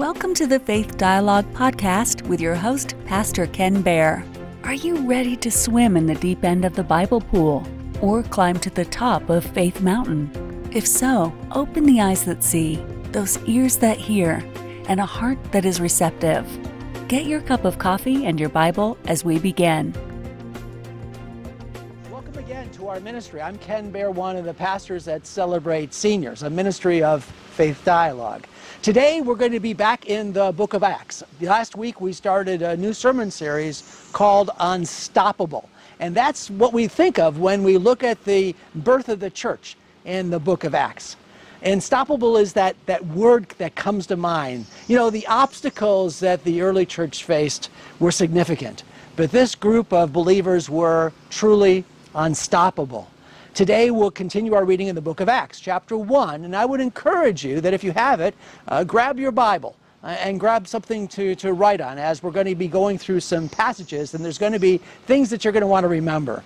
Welcome to the Faith Dialogue podcast with your host, Pastor Ken Baer. Are you ready to swim in the deep end of the Bible pool or climb to the top of Faith Mountain? If so, open the eyes that see, those ears that hear, and a heart that is receptive. Get your cup of coffee and your Bible as we begin. Welcome again to our ministry. I'm Ken Baer, one of the pastors at Celebrate Seniors, a ministry of faith dialogue. Today we're going to be back in the book of Acts. Last week we started a new sermon series called Unstoppable. And that's what we think of when we look at the birth of the church in the book of Acts. Unstoppable is that, that word that comes to mind. You know, the obstacles that the early church faced were significant, but this group of believers were truly unstoppable. Today we'll continue our reading in the book of Acts, chapter 1, and I would encourage you that if you have it, uh, grab your Bible uh, and grab something to, to write on as we're going to be going through some passages, and there's going to be things that you're going to want to remember.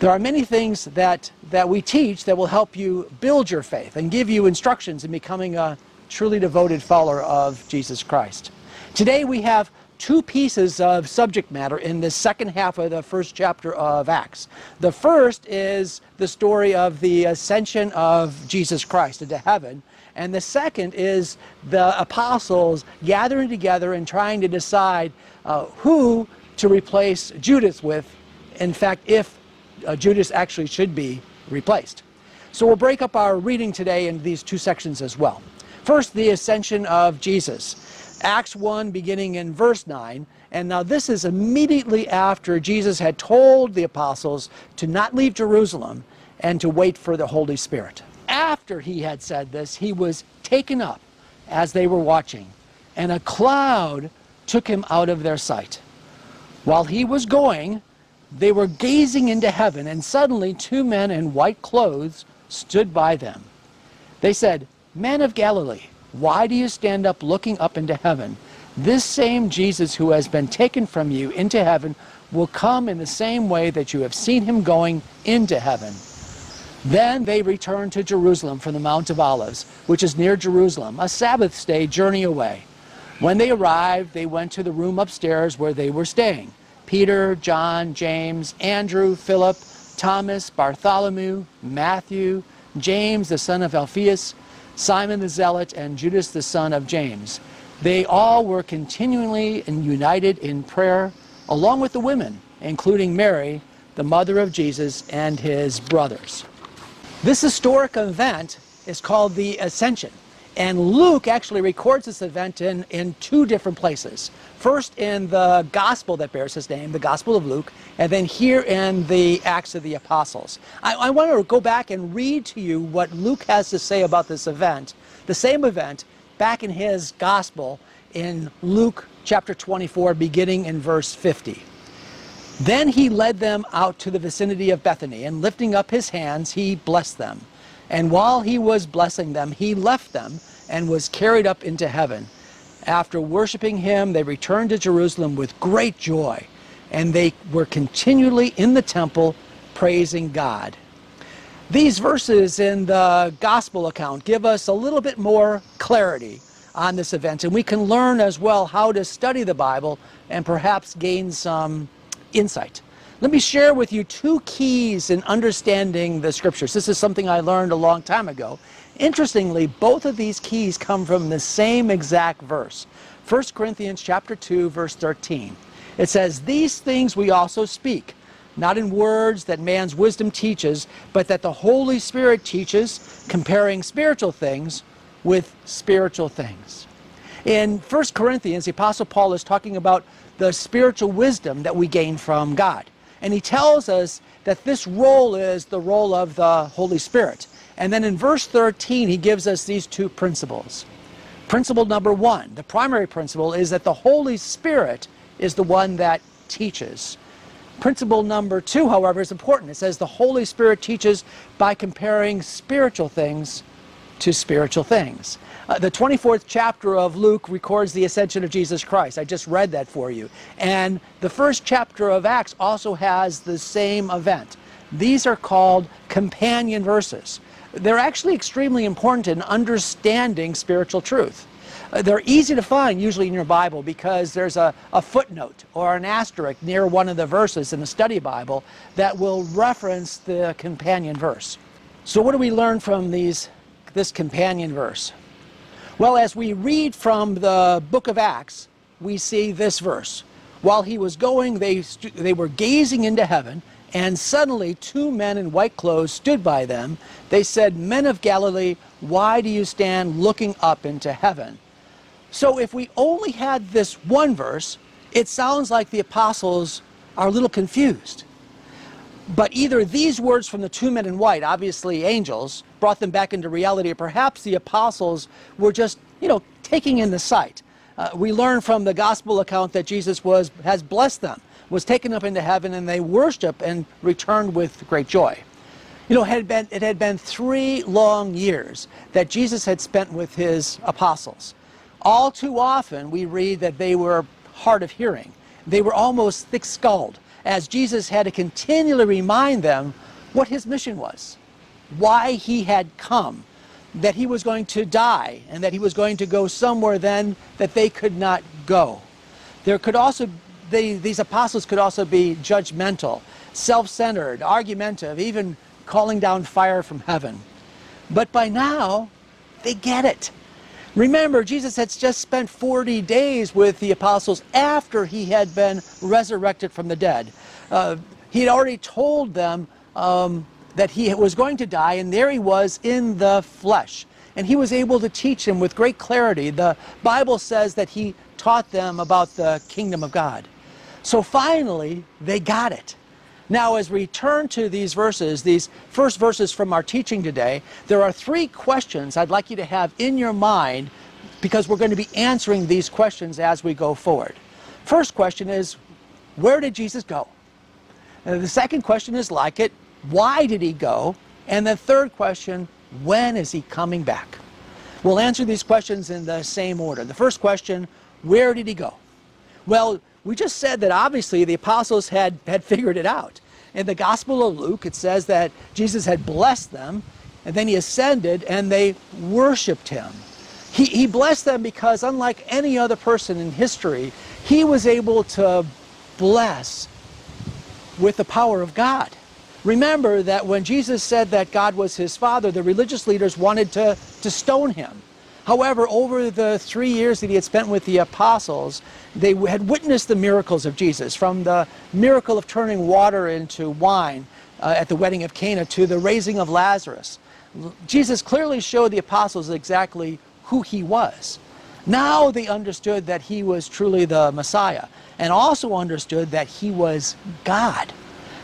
There are many things that, that we teach that will help you build your faith and give you instructions in becoming a truly devoted follower of Jesus Christ. Today we have two pieces of subject matter in the second half of the first chapter of Acts. The first is the story of the ascension of Jesus Christ into heaven. And the second is the apostles gathering together and trying to decide uh, who to replace Judas with. In fact, if uh, Judas actually should be replaced. So we'll break up our reading today in these two sections as well. First, the ascension of Jesus. Acts 1, beginning in verse 9. And now this is immediately after Jesus had told the apostles to not leave Jerusalem and to wait for the Holy Spirit. After he had said this, he was taken up as they were watching, and a cloud took him out of their sight. While he was going, they were gazing into heaven, and suddenly two men in white clothes stood by them. They said, Men of Galilee, why do you stand up looking up into heaven? This same Jesus who has been taken from you into heaven will come in the same way that you have seen him going into heaven. Then they returned to Jerusalem from the Mount of Olives, which is near Jerusalem, a Sabbath day journey away. When they arrived, they went to the room upstairs where they were staying. Peter, John, James, Andrew, Philip, Thomas, Bartholomew, Matthew, James, the son of Alphaeus, Simon the Zealot, and Judas the son of James. They all were continually united in prayer, along with the women, including Mary, the mother of Jesus, and his brothers. This historic event is called the Ascension. And Luke actually records this event in, in two different places. First in the gospel that bears his name, the Gospel of Luke, and then here in the Acts of the Apostles. I, I want to go back and read to you what Luke has to say about this event, the same event, back in his gospel in Luke chapter 24, beginning in verse 50. Then he led them out to the vicinity of Bethany, and lifting up his hands, he blessed them. And while he was blessing them, he left them and was carried up into heaven. After worshiping him, they returned to Jerusalem with great joy, and they were continually in the temple praising God. These verses in the gospel account give us a little bit more clarity on this event, and we can learn as well how to study the Bible and perhaps gain some insight. Let me share with you two keys in understanding the scriptures. This is something I learned a long time ago. Interestingly, both of these keys come from the same exact verse. 1 Corinthians chapter 2 verse 13. It says, "These things we also speak, not in words that man's wisdom teaches, but that the Holy Spirit teaches, comparing spiritual things with spiritual things." In 1 Corinthians, the apostle Paul is talking about the spiritual wisdom that we gain from God. And he tells us that this role is the role of the Holy Spirit. And then in verse 13, he gives us these two principles. Principle number one, the primary principle, is that the Holy Spirit is the one that teaches. Principle number two, however, is important. It says the Holy Spirit teaches by comparing spiritual things to spiritual things. Uh, the 24th chapter of Luke records the ascension of Jesus Christ. I just read that for you. And the first chapter of Acts also has the same event. These are called companion verses. They're actually extremely important in understanding spiritual truth. Uh, they're easy to find usually in your Bible because there's a, a footnote or an asterisk near one of the verses in the study Bible that will reference the companion verse. So what do we learn from these, this companion verse? Well, as we read from the book of Acts, we see this verse. While he was going, they, they were gazing into heaven, and suddenly two men in white clothes stood by them. They said, Men of Galilee, why do you stand looking up into heaven? So if we only had this one verse, it sounds like the apostles are a little confused. But either these words from the two men in white, obviously angels, brought them back into reality, perhaps the apostles were just, you know, taking in the sight. Uh, we learn from the gospel account that Jesus was has blessed them, was taken up into heaven, and they worshiped and returned with great joy. You know, it had been, it had been three long years that Jesus had spent with his apostles. All too often, we read that they were hard of hearing. They were almost thick skulled, as Jesus had to continually remind them what his mission was, why he had come, that he was going to die, and that he was going to go somewhere then that they could not go. There could also, they, these apostles could also be judgmental, self centered, argumentative, even calling down fire from heaven. But by now, they get it. Remember, Jesus had just spent 40 days with the apostles after he had been resurrected from the dead. Uh, he had already told them um, that he was going to die, and there he was in the flesh. And he was able to teach them with great clarity. The Bible says that he taught them about the kingdom of God. So finally, they got it. Now, as we turn to these verses, these first verses from our teaching today, there are three questions I'd like you to have in your mind because we're going to be answering these questions as we go forward. First question is, where did Jesus go? And the second question is like it, why did he go? And the third question, when is he coming back? We'll answer these questions in the same order. The first question, where did he go? Well, we just said that obviously the apostles had, had figured it out. In the Gospel of Luke, it says that Jesus had blessed them, and then he ascended, and they worshiped him. He, he blessed them because, unlike any other person in history, he was able to bless with the power of God. Remember that when Jesus said that God was his father, the religious leaders wanted to, to stone him. However, over the three years that he had spent with the apostles, they had witnessed the miracles of Jesus, from the miracle of turning water into wine uh, at the wedding of Cana to the raising of Lazarus. Jesus clearly showed the apostles exactly who he was. Now they understood that he was truly the Messiah and also understood that he was God.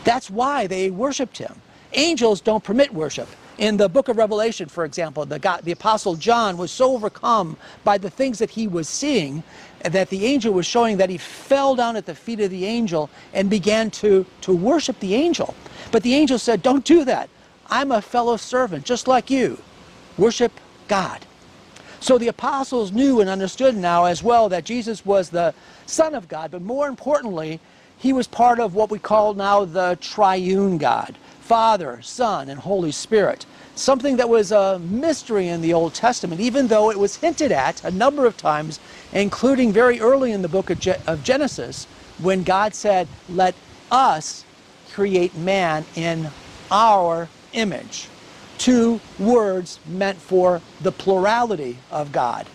That's why they worshiped him. Angels don't permit worship. In the book of Revelation, for example, the, God, the apostle John was so overcome by the things that he was seeing that the angel was showing that he fell down at the feet of the angel and began to, to worship the angel. But the angel said, Don't do that. I'm a fellow servant, just like you. Worship God. So the apostles knew and understood now as well that Jesus was the Son of God, but more importantly, he was part of what we call now the triune God. Father, Son, and Holy Spirit. Something that was a mystery in the Old Testament, even though it was hinted at a number of times, including very early in the book of, Ge- of Genesis, when God said, Let us create man in our image. Two words meant for the plurality of God.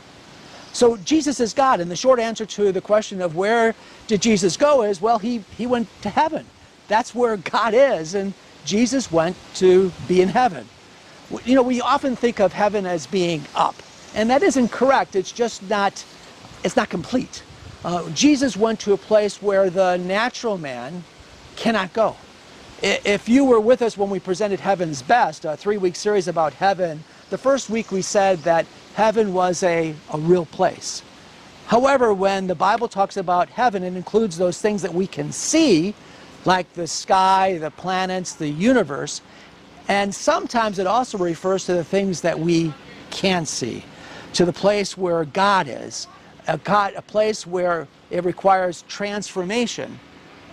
So Jesus is God, and the short answer to the question of where did Jesus go is, well, he, he went to heaven. That's where God is, and Jesus went to be in heaven. You know, we often think of heaven as being up, and that isn't correct. It's just not, it's not complete. Uh, Jesus went to a place where the natural man cannot go. If you were with us when we presented Heaven's Best, a three week series about heaven, the first week we said that heaven was a, a real place. However, when the Bible talks about heaven, it includes those things that we can see, like the sky, the planets, the universe. And sometimes it also refers to the things that we can't see, to the place where God is, a, God, a place where it requires transformation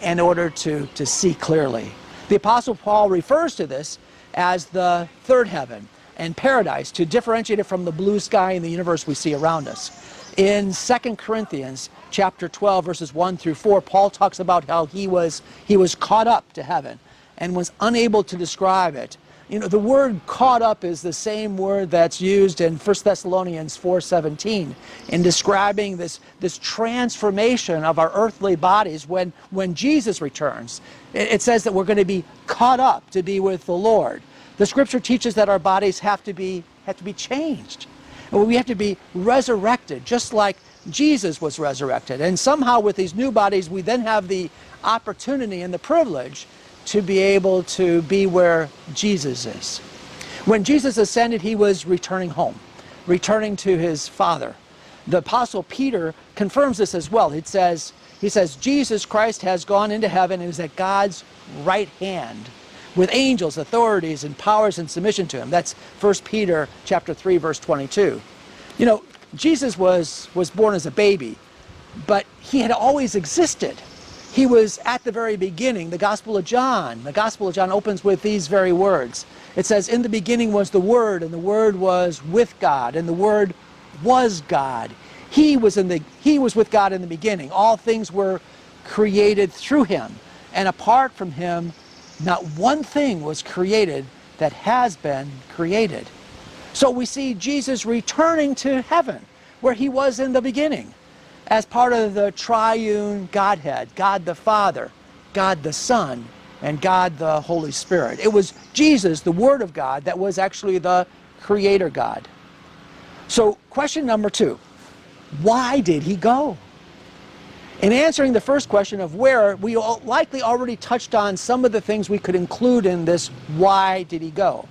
in order to, to see clearly. The Apostle Paul refers to this as the third heaven and paradise to differentiate it from the blue sky and the universe we see around us. In 2 Corinthians chapter 12 verses 1 through 4, Paul talks about how he was he was caught up to heaven and was unable to describe it. You know, the word caught up is the same word that's used in 1 Thessalonians 4:17 in describing this, this transformation of our earthly bodies when, when Jesus returns. It, it says that we're going to be caught up to be with the Lord. The scripture teaches that our bodies have to be, have to be changed. We have to be resurrected, just like Jesus was resurrected. And somehow with these new bodies, we then have the opportunity and the privilege to be able to be where Jesus is. When Jesus ascended, he was returning home, returning to his Father. The Apostle Peter confirms this as well. It says, he says, Jesus Christ has gone into heaven and is at God's right hand with angels, authorities, and powers in submission to him. That's 1 Peter chapter 3, verse 22. You know, Jesus was, was born as a baby, but he had always existed. He was at the very beginning. The Gospel of John, the Gospel of John opens with these very words. It says, In the beginning was the Word, and the Word was with God, and the Word was God. He was, in the, he was with God in the beginning. All things were created through him. And apart from him, not one thing was created that has been created. So we see Jesus returning to heaven, where he was in the beginning as part of the triune Godhead God the Father, God the Son, and God the Holy Spirit. It was Jesus, the Word of God, that was actually the Creator God. So, question number two why did he go? In answering the first question of where, we likely already touched on some of the things we could include in this why did he go.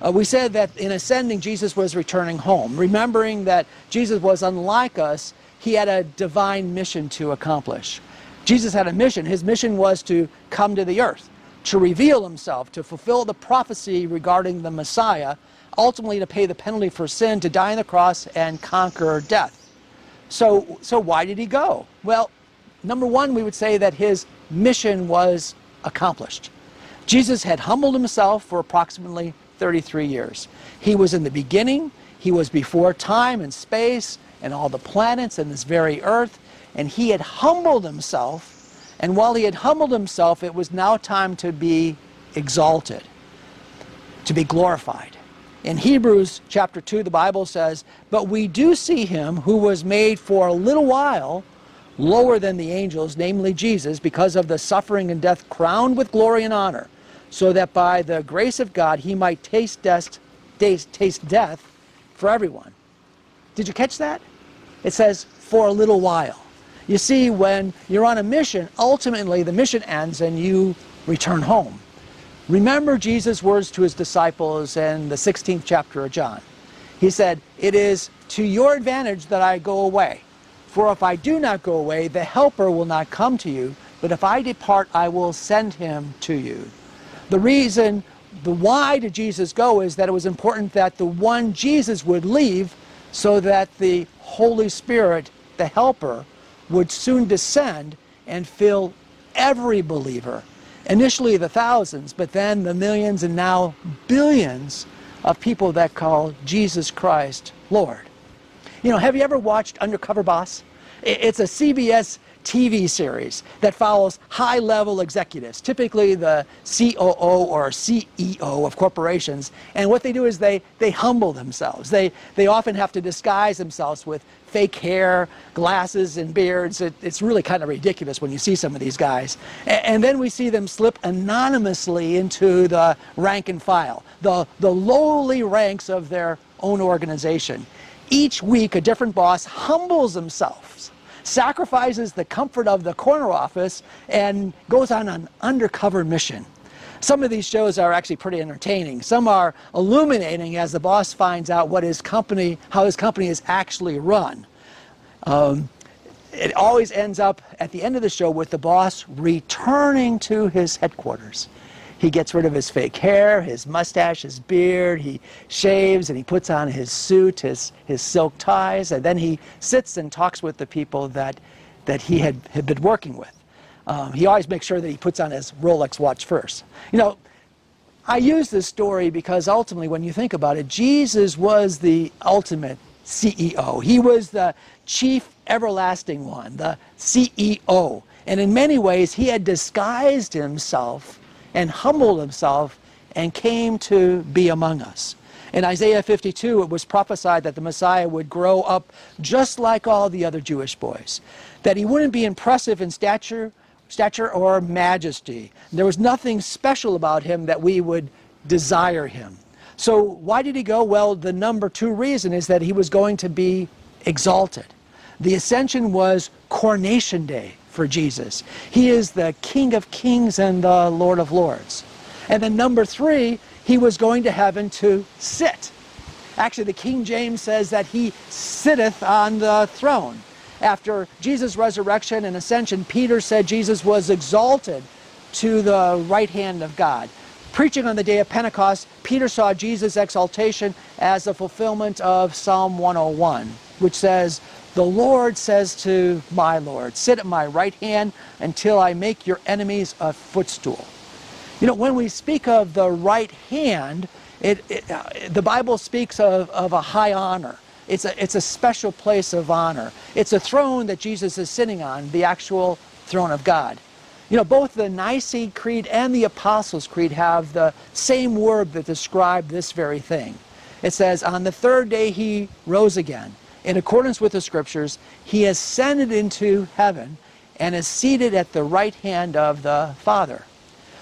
Uh, we said that in ascending, Jesus was returning home, remembering that Jesus was unlike us he had a divine mission to accomplish. Jesus had a mission. His mission was to come to the earth, to reveal himself, to fulfill the prophecy regarding the Messiah, ultimately to pay the penalty for sin, to die on the cross and conquer death. So, so why did he go? Well, number one, we would say that his mission was accomplished. Jesus had humbled himself for approximately 33 years. He was in the beginning, he was before time and space, and all the planets and this very earth. And he had humbled himself. And while he had humbled himself, it was now time to be exalted, to be glorified. In Hebrews chapter 2, the Bible says, But we do see him who was made for a little while lower than the angels, namely Jesus, because of the suffering and death crowned with glory and honor, so that by the grace of God he might taste death, taste, taste death for everyone. Did you catch that? It says, for a little while. You see, when you're on a mission, ultimately the mission ends and you return home. Remember Jesus' words to his disciples in the 16th chapter of John. He said, It is to your advantage that I go away. For if I do not go away, the Helper will not come to you, but if I depart, I will send him to you. The reason, the why did Jesus go is that it was important that the one Jesus would leave so that the Holy Spirit, the Helper, would soon descend and fill every believer. Initially the thousands, but then the millions and now billions of people that call Jesus Christ Lord. You know, have you ever watched Undercover Boss? It's a CBS TV series that follows high level executives, typically the COO or CEO of corporations. And what they do is they, they humble themselves. They, they often have to disguise themselves with fake hair, glasses, and beards. It, it's really kind of ridiculous when you see some of these guys. And, and then we see them slip anonymously into the rank and file, the, the lowly ranks of their own organization. Each week, a different boss humbles himself sacrifices the comfort of the corner office and goes on an undercover mission. Some of these shows are actually pretty entertaining. Some are illuminating as the boss finds out what his company, how his company is actually run. Um, it always ends up at the end of the show with the boss returning to his headquarters. He gets rid of his fake hair, his mustache, his beard. He shaves and he puts on his suit, his, his silk ties, and then he sits and talks with the people that, that he had, had been working with. Um, he always makes sure that he puts on his Rolex watch first. You know, I use this story because ultimately, when you think about it, Jesus was the ultimate CEO. He was the chief everlasting one, the CEO. And in many ways, he had disguised himself and humbled himself and came to be among us. In Isaiah 52, it was prophesied that the Messiah would grow up just like all the other Jewish boys, that he wouldn't be impressive in stature, stature or majesty. There was nothing special about him that we would desire him. So why did he go? Well, the number two reason is that he was going to be exalted. The ascension was coronation day for Jesus. He is the King of kings and the Lord of lords. And then number three, he was going to heaven to sit. Actually, the King James says that he sitteth on the throne. After Jesus' resurrection and ascension, Peter said Jesus was exalted to the right hand of God. Preaching on the day of Pentecost, Peter saw Jesus' exaltation as a fulfillment of Psalm 101, which says, The Lord says to my Lord, Sit at my right hand until I make your enemies a footstool. You know, when we speak of the right hand, it, it, uh, the Bible speaks of, of a high honor. It's a, it's a special place of honor. It's a throne that Jesus is sitting on, the actual throne of God. You know, both the Nicene Creed and the Apostles' Creed have the same word that describe this very thing. It says, On the third day he rose again. In accordance with the scriptures, he ascended into heaven and is seated at the right hand of the Father.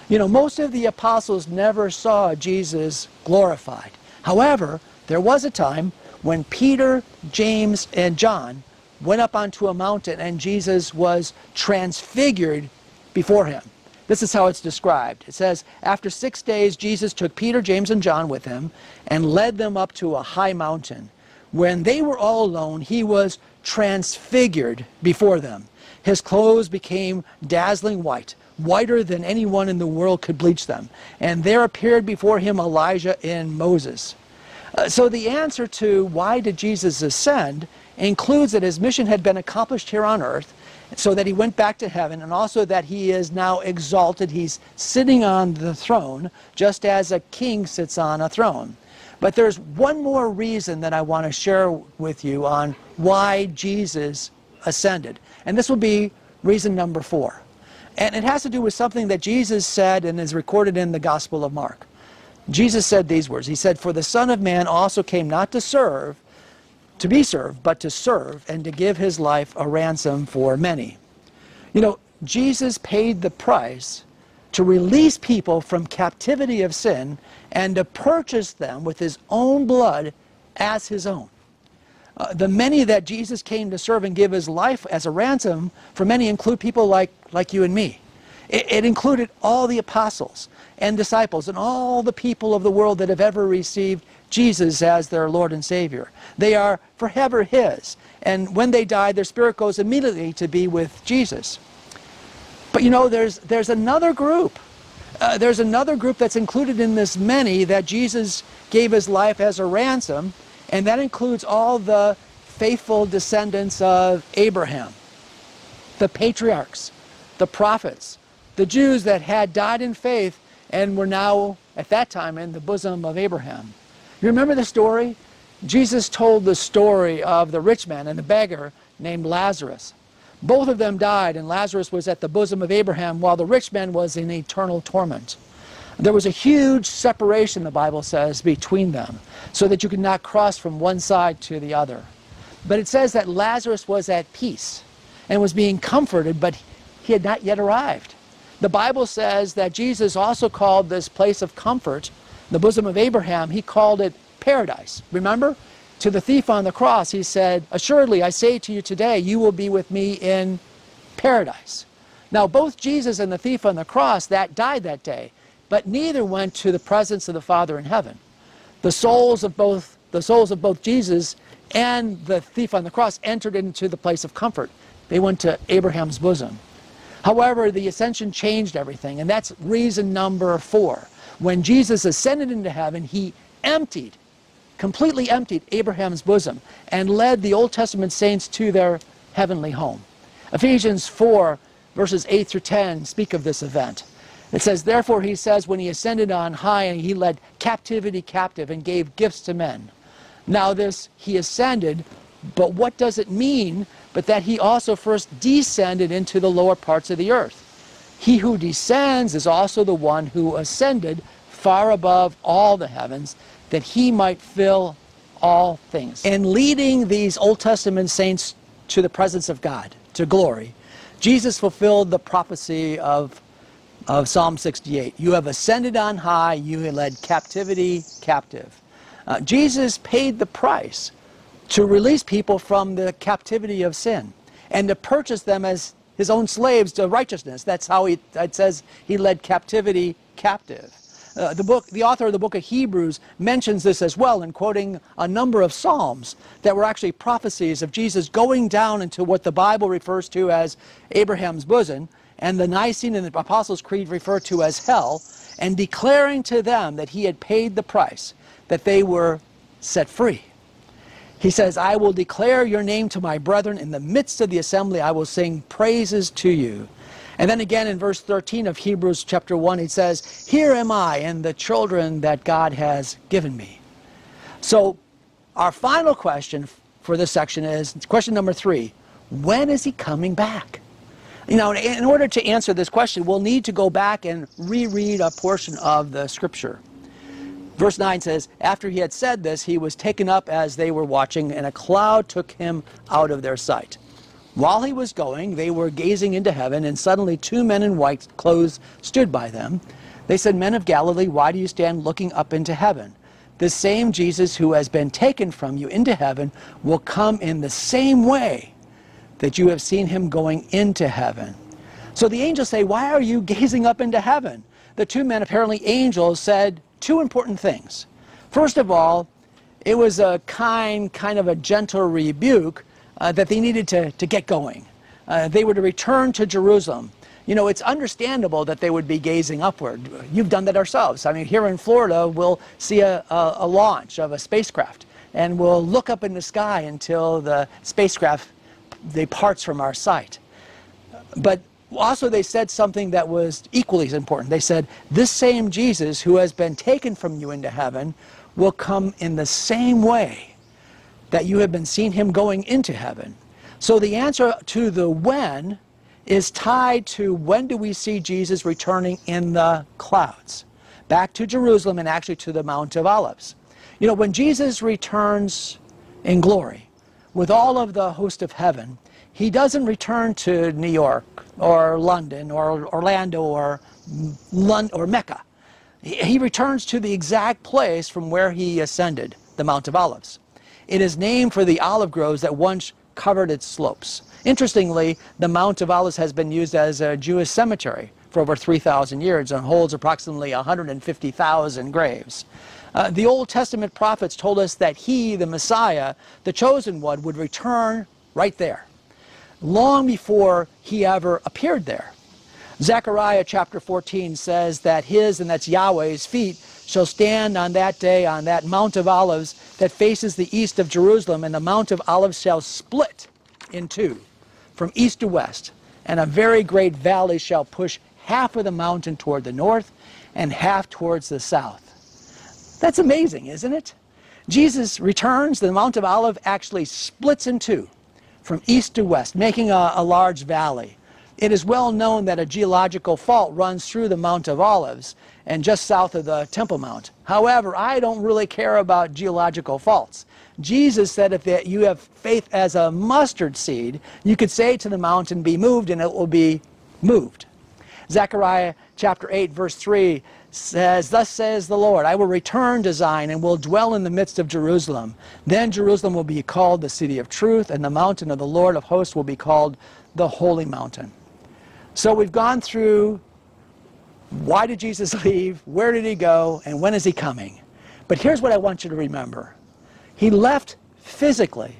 You know, most of the apostles never saw Jesus glorified. However, there was a time when Peter, James, and John went up onto a mountain and Jesus was transfigured before him. This is how it's described. It says, After six days, Jesus took Peter, James, and John with him and led them up to a high mountain. When they were all alone, he was transfigured before them. His clothes became dazzling white whiter than anyone in the world could bleach them. And there appeared before him Elijah and Moses. Uh, so the answer to why did Jesus ascend includes that his mission had been accomplished here on earth, so that he went back to heaven, and also that he is now exalted. He's sitting on the throne, just as a king sits on a throne. But there's one more reason that I want to share with you on why Jesus ascended. And this will be reason number four. And it has to do with something that Jesus said and is recorded in the Gospel of Mark. Jesus said these words. He said, For the Son of Man also came not to serve, to be served, but to serve and to give his life a ransom for many. You know, Jesus paid the price to release people from captivity of sin and to purchase them with his own blood as his own. Uh, the many that Jesus came to serve and give his life as a ransom for many include people like, like you and me. It, it included all the apostles and disciples and all the people of the world that have ever received Jesus as their Lord and Savior. They are forever his. And when they die, their spirit goes immediately to be with Jesus. But you know, there's, there's another group. Uh, there's another group that's included in this many that Jesus gave his life as a ransom and that includes all the faithful descendants of Abraham, the patriarchs, the prophets, the Jews that had died in faith and were now, at that time, in the bosom of Abraham. You remember the story? Jesus told the story of the rich man and the beggar named Lazarus. Both of them died, and Lazarus was at the bosom of Abraham while the rich man was in eternal torment. There was a huge separation, the Bible says, between them, so that you could not cross from one side to the other. But it says that Lazarus was at peace and was being comforted, but he had not yet arrived. The Bible says that Jesus also called this place of comfort, the bosom of Abraham, he called it paradise. Remember? To the thief on the cross, he said, Assuredly, I say to you today, you will be with me in paradise. Now, both Jesus and the thief on the cross that died that day but neither went to the presence of the Father in heaven. The souls of both the souls of both Jesus and the thief on the cross entered into the place of comfort. They went to Abraham's bosom. However, the ascension changed everything, and that's reason number four. When Jesus ascended into heaven, he emptied, completely emptied Abraham's bosom and led the Old Testament saints to their heavenly home. Ephesians 4, verses 8 through 10 speak of this event. It says, Therefore, he says, when he ascended on high and he led captivity captive and gave gifts to men. Now, this, he ascended, but what does it mean but that he also first descended into the lower parts of the earth? He who descends is also the one who ascended far above all the heavens, that he might fill all things. And leading these Old Testament saints to the presence of God, to glory, Jesus fulfilled the prophecy of, of Psalm 68. You have ascended on high, you have led captivity captive. Uh, Jesus paid the price to release people from the captivity of sin and to purchase them as his own slaves to righteousness. That's how he, it says he led captivity captive. Uh, the book, the author of the book of Hebrews mentions this as well in quoting a number of psalms that were actually prophecies of Jesus going down into what the Bible refers to as Abraham's bosom, and the Nicene and the Apostles' Creed refer to as hell, and declaring to them that he had paid the price, that they were set free. He says, I will declare your name to my brethren. In the midst of the assembly, I will sing praises to you. And then again in verse 13 of Hebrews chapter 1, he says, Here am I and the children that God has given me. So our final question for this section is question number three When is he coming back? You know, in order to answer this question, we'll need to go back and reread a portion of the scripture. Verse 9 says, After he had said this, he was taken up as they were watching, and a cloud took him out of their sight. While he was going, they were gazing into heaven, and suddenly two men in white clothes stood by them. They said, Men of Galilee, why do you stand looking up into heaven? The same Jesus who has been taken from you into heaven will come in the same way that you have seen him going into heaven. So the angels say, Why are you gazing up into heaven? The two men, apparently angels, said, two important things. First of all, it was a kind, kind of a gentle rebuke uh, that they needed to, to get going. Uh, they were to return to Jerusalem. You know, it's understandable that they would be gazing upward. You've done that ourselves. I mean, here in Florida, we'll see a, a, a launch of a spacecraft, and we'll look up in the sky until the spacecraft departs from our sight. But also they said something that was equally as important. They said, this same Jesus who has been taken from you into heaven will come in the same way that you have been seeing him going into heaven. So the answer to the when is tied to when do we see Jesus returning in the clouds? Back to Jerusalem and actually to the Mount of Olives. You know, when Jesus returns in glory with all of the host of heaven, he doesn't return to New York or London or Orlando or, London, or Mecca. He returns to the exact place from where he ascended, the Mount of Olives. It is named for the olive groves that once covered its slopes. Interestingly, the Mount of Olives has been used as a Jewish cemetery for over 3,000 years and holds approximately 150,000 graves. Uh, the Old Testament prophets told us that he, the Messiah, the chosen one, would return right there long before he ever appeared there. Zechariah chapter 14 says that his, and that's Yahweh's, feet shall stand on that day on that Mount of Olives that faces the east of Jerusalem, and the Mount of Olives shall split in two from east to west, and a very great valley shall push half of the mountain toward the north and half towards the south. That's amazing, isn't it? Jesus returns, the Mount of Olives actually splits in two from east to west, making a, a large valley. It is well known that a geological fault runs through the Mount of Olives and just south of the Temple Mount. However, I don't really care about geological faults. Jesus said if you have faith as a mustard seed, you could say to the mountain, be moved, and it will be moved. Zechariah chapter 8, verse 3 says, Thus says the Lord, I will return to Zion and will dwell in the midst of Jerusalem. Then Jerusalem will be called the city of truth, and the mountain of the Lord of hosts will be called the holy mountain. So we've gone through why did Jesus leave, where did he go, and when is he coming? But here's what I want you to remember He left physically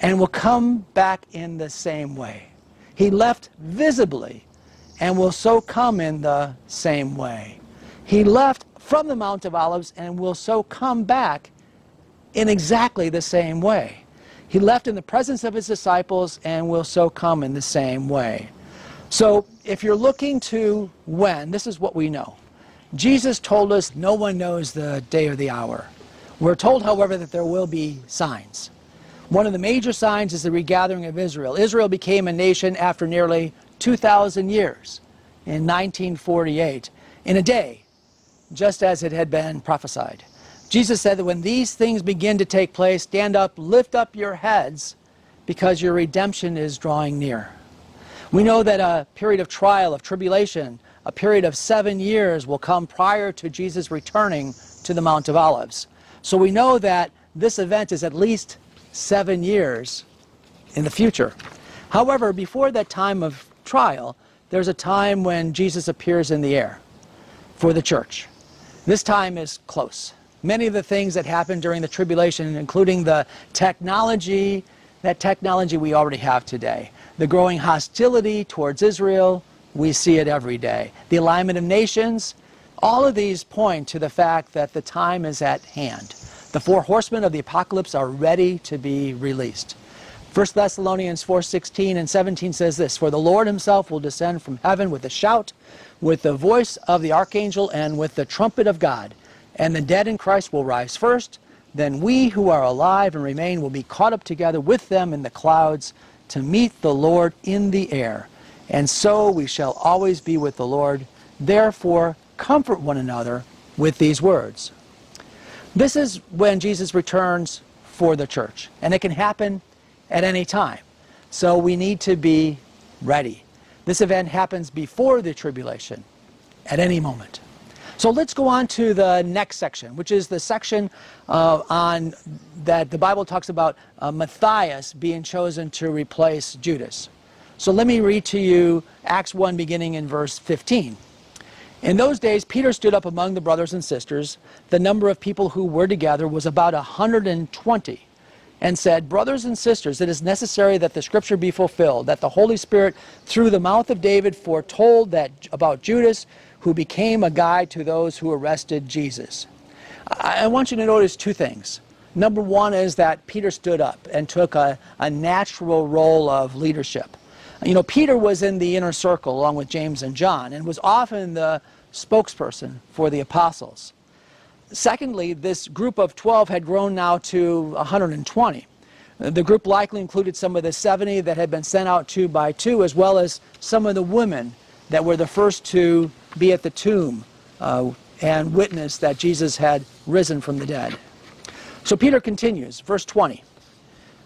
and will come back in the same way. He left visibly and will so come in the same way. He left from the Mount of Olives and will so come back in exactly the same way. He left in the presence of his disciples and will so come in the same way. So if you're looking to when, this is what we know. Jesus told us no one knows the day or the hour. We're told, however, that there will be signs. One of the major signs is the regathering of Israel. Israel became a nation after nearly 2,000 years in 1948, in a day, just as it had been prophesied. Jesus said that when these things begin to take place, stand up, lift up your heads, because your redemption is drawing near. We know that a period of trial, of tribulation, a period of seven years will come prior to Jesus returning to the Mount of Olives. So we know that this event is at least seven years in the future. However, before that time of trial, there's a time when Jesus appears in the air for the church. This time is close. Many of the things that happened during the tribulation, including the technology, that technology we already have today, the growing hostility towards Israel, we see it every day. The alignment of nations, all of these point to the fact that the time is at hand. The four horsemen of the apocalypse are ready to be released. 1 Thessalonians 4:16 and 17 says this, "For the Lord himself will descend from heaven with a shout, with the voice of the archangel and with the trumpet of God, and the dead in Christ will rise first, then we who are alive and remain will be caught up together with them in the clouds to meet the Lord in the air, and so we shall always be with the Lord. Therefore, comfort one another with these words." This is when Jesus returns for the church, and it can happen at any time. So we need to be ready. This event happens before the tribulation, at any moment. So let's go on to the next section, which is the section uh, on that the Bible talks about uh, Matthias being chosen to replace Judas. So let me read to you Acts 1 beginning in verse 15. In those days, Peter stood up among the brothers and sisters. The number of people who were together was about 120 and said, Brothers and sisters, it is necessary that the scripture be fulfilled, that the Holy Spirit, through the mouth of David, foretold that about Judas, who became a guide to those who arrested Jesus. I, I want you to notice two things. Number one is that Peter stood up and took a, a natural role of leadership. You know, Peter was in the inner circle along with James and John and was often the spokesperson for the apostles. Secondly, this group of 12 had grown now to 120. The group likely included some of the 70 that had been sent out two by two, as well as some of the women that were the first to be at the tomb uh, and witness that Jesus had risen from the dead. So Peter continues, verse 20.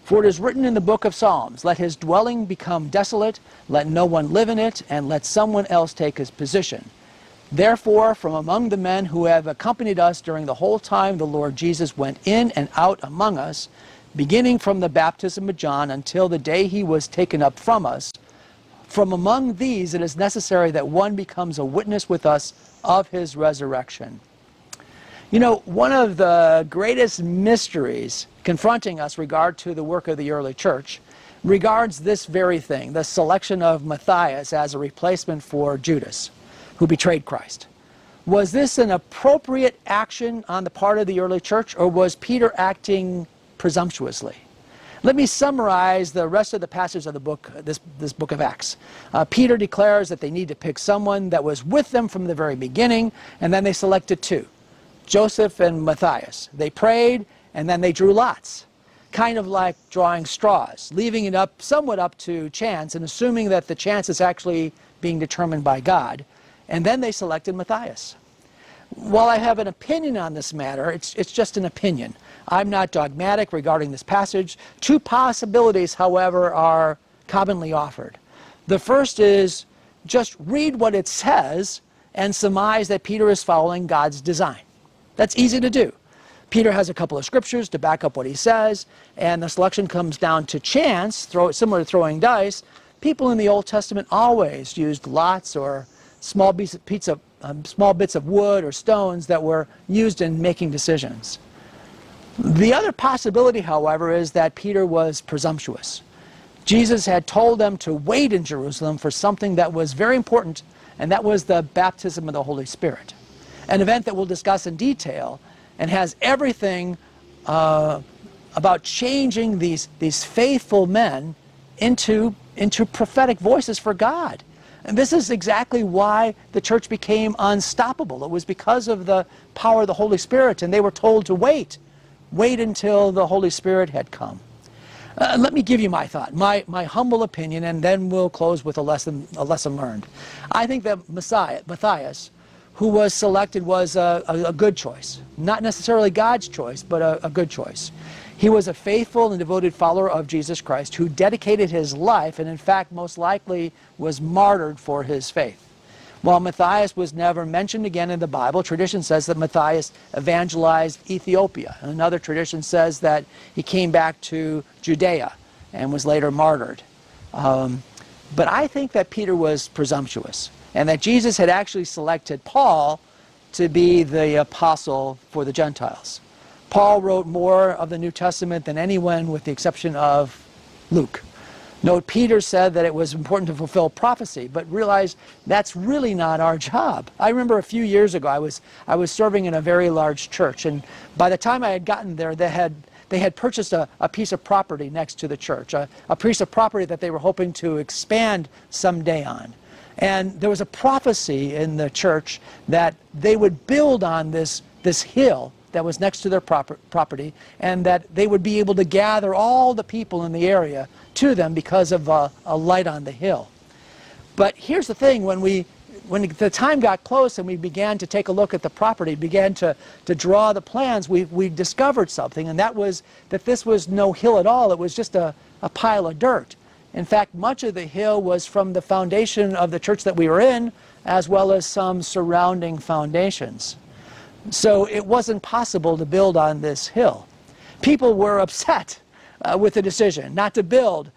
For it is written in the book of Psalms, Let his dwelling become desolate, let no one live in it, and let someone else take his position. Therefore, from among the men who have accompanied us during the whole time the Lord Jesus went in and out among us, beginning from the baptism of John until the day he was taken up from us, from among these it is necessary that one becomes a witness with us of his resurrection. You know, one of the greatest mysteries confronting us regard to the work of the early church regards this very thing, the selection of Matthias as a replacement for Judas who betrayed Christ. Was this an appropriate action on the part of the early church, or was Peter acting presumptuously? Let me summarize the rest of the passage of the book, this, this book of Acts. Uh, Peter declares that they need to pick someone that was with them from the very beginning, and then they selected two Joseph and Matthias. They prayed, and then they drew lots, kind of like drawing straws, leaving it up somewhat up to chance and assuming that the chance is actually being determined by God. And then they selected Matthias. While I have an opinion on this matter, it's, it's just an opinion. I'm not dogmatic regarding this passage. Two possibilities, however, are commonly offered. The first is just read what it says and surmise that Peter is following God's design. That's easy to do. Peter has a couple of scriptures to back up what he says, and the selection comes down to chance, throw, similar to throwing dice. People in the Old Testament always used lots or small, piece of, of um, small bits of wood or stones that were used in making decisions. The other possibility, however, is that Peter was presumptuous. Jesus had told them to wait in Jerusalem for something that was very important, and that was the baptism of the Holy Spirit, an event that we'll discuss in detail and has everything uh, about changing these, these faithful men into, into prophetic voices for God. And this is exactly why the church became unstoppable. It was because of the power of the Holy Spirit, and they were told to wait. wait until the Holy Spirit had come. Uh, let me give you my thought, my, my humble opinion, and then we'll close with a lesson, a lesson learned. I think that Messiah, Matthias, who was selected, was a, a, a good choice. Not necessarily God's choice, but a, a good choice. He was a faithful and devoted follower of Jesus Christ who dedicated his life and, in fact, most likely was martyred for his faith. While Matthias was never mentioned again in the Bible, tradition says that Matthias evangelized Ethiopia. Another tradition says that he came back to Judea and was later martyred. Um, but I think that Peter was presumptuous and that Jesus had actually selected Paul to be the apostle for the Gentiles. Paul wrote more of the New Testament than anyone with the exception of Luke. Note Peter said that it was important to fulfill prophecy, but realize that's really not our job. I remember a few years ago I was I was serving in a very large church and by the time I had gotten there they had they had purchased a, a piece of property next to the church, a, a piece of property that they were hoping to expand someday on. And there was a prophecy in the church that they would build on this, this hill that was next to their proper, property and that they would be able to gather all the people in the area to them because of a, a light on the hill. But here's the thing, when we when the time got close and we began to take a look at the property, began to, to draw the plans, we, we discovered something, and that was that this was no hill at all. It was just a, a pile of dirt. In fact, much of the hill was from the foundation of the church that we were in, as well as some surrounding foundations. So it wasn't possible to build on this hill. People were upset uh, with the decision not to build.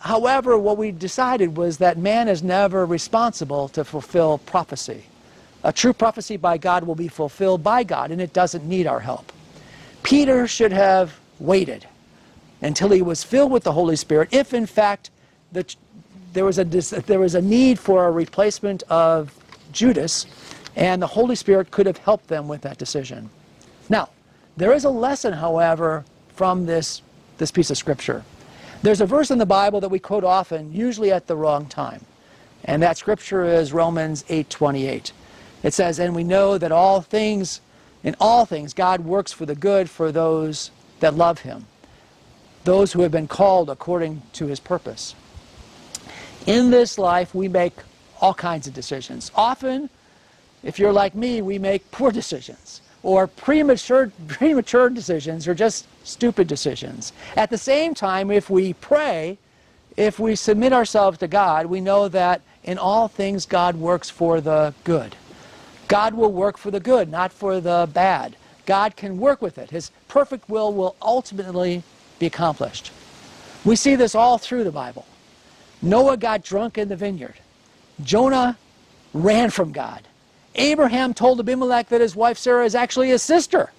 However, what we decided was that man is never responsible to fulfill prophecy. A true prophecy by God will be fulfilled by God, and it doesn't need our help. Peter should have waited until he was filled with the Holy Spirit, if in fact the, there, was a, there was a need for a replacement of Judas, and the Holy Spirit could have helped them with that decision. Now, there is a lesson, however, from this, this piece of Scripture. There's a verse in the Bible that we quote often, usually at the wrong time. And that scripture is Romans 8:28. It says, "And we know that all things in all things God works for the good for those that love him, those who have been called according to his purpose." In this life we make all kinds of decisions. Often if you're like me, we make poor decisions or premature, premature decisions or just stupid decisions. At the same time, if we pray, if we submit ourselves to God, we know that in all things God works for the good. God will work for the good, not for the bad. God can work with it. His perfect will will ultimately be accomplished. We see this all through the Bible. Noah got drunk in the vineyard. Jonah ran from God. Abraham told Abimelech that his wife Sarah is actually his sister.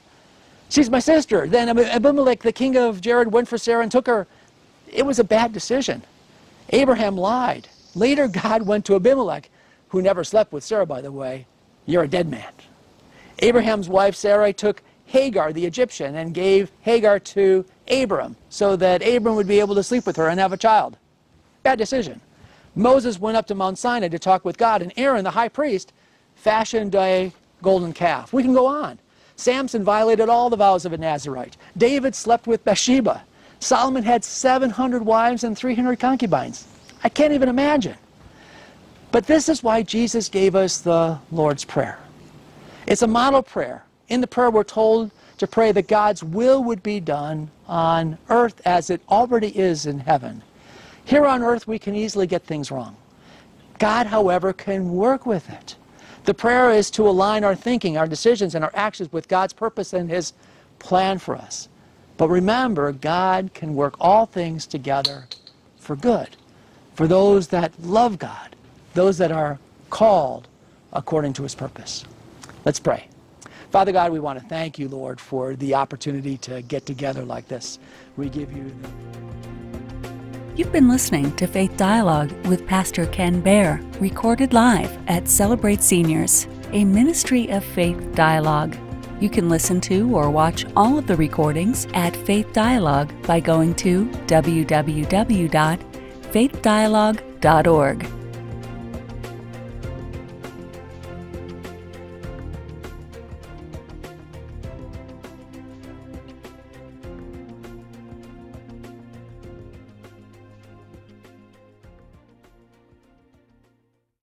She's my sister. Then Abimelech, the king of Gerar, went for Sarah and took her. It was a bad decision. Abraham lied. Later, God went to Abimelech, who never slept with Sarah, by the way. You're a dead man. Abraham's wife Sarah took Hagar, the Egyptian, and gave Hagar to Abram so that Abram would be able to sleep with her and have a child. Bad decision. Moses went up to Mount Sinai to talk with God, and Aaron, the high priest, fashioned a golden calf. We can go on. Samson violated all the vows of a Nazarite. David slept with Bathsheba. Solomon had 700 wives and 300 concubines. I can't even imagine. But this is why Jesus gave us the Lord's Prayer. It's a model prayer. In the prayer, we're told to pray that God's will would be done on earth as it already is in heaven. Here on earth, we can easily get things wrong. God, however, can work with it. The prayer is to align our thinking, our decisions, and our actions with God's purpose and His plan for us. But remember, God can work all things together for good, for those that love God, those that are called according to His purpose. Let's pray. Father God, we want to thank you, Lord, for the opportunity to get together like this. We give you the You've been listening to Faith Dialogue with Pastor Ken Baer, recorded live at Celebrate Seniors, a ministry of Faith Dialogue. You can listen to or watch all of the recordings at Faith Dialogue by going to www.faithdialogue.org.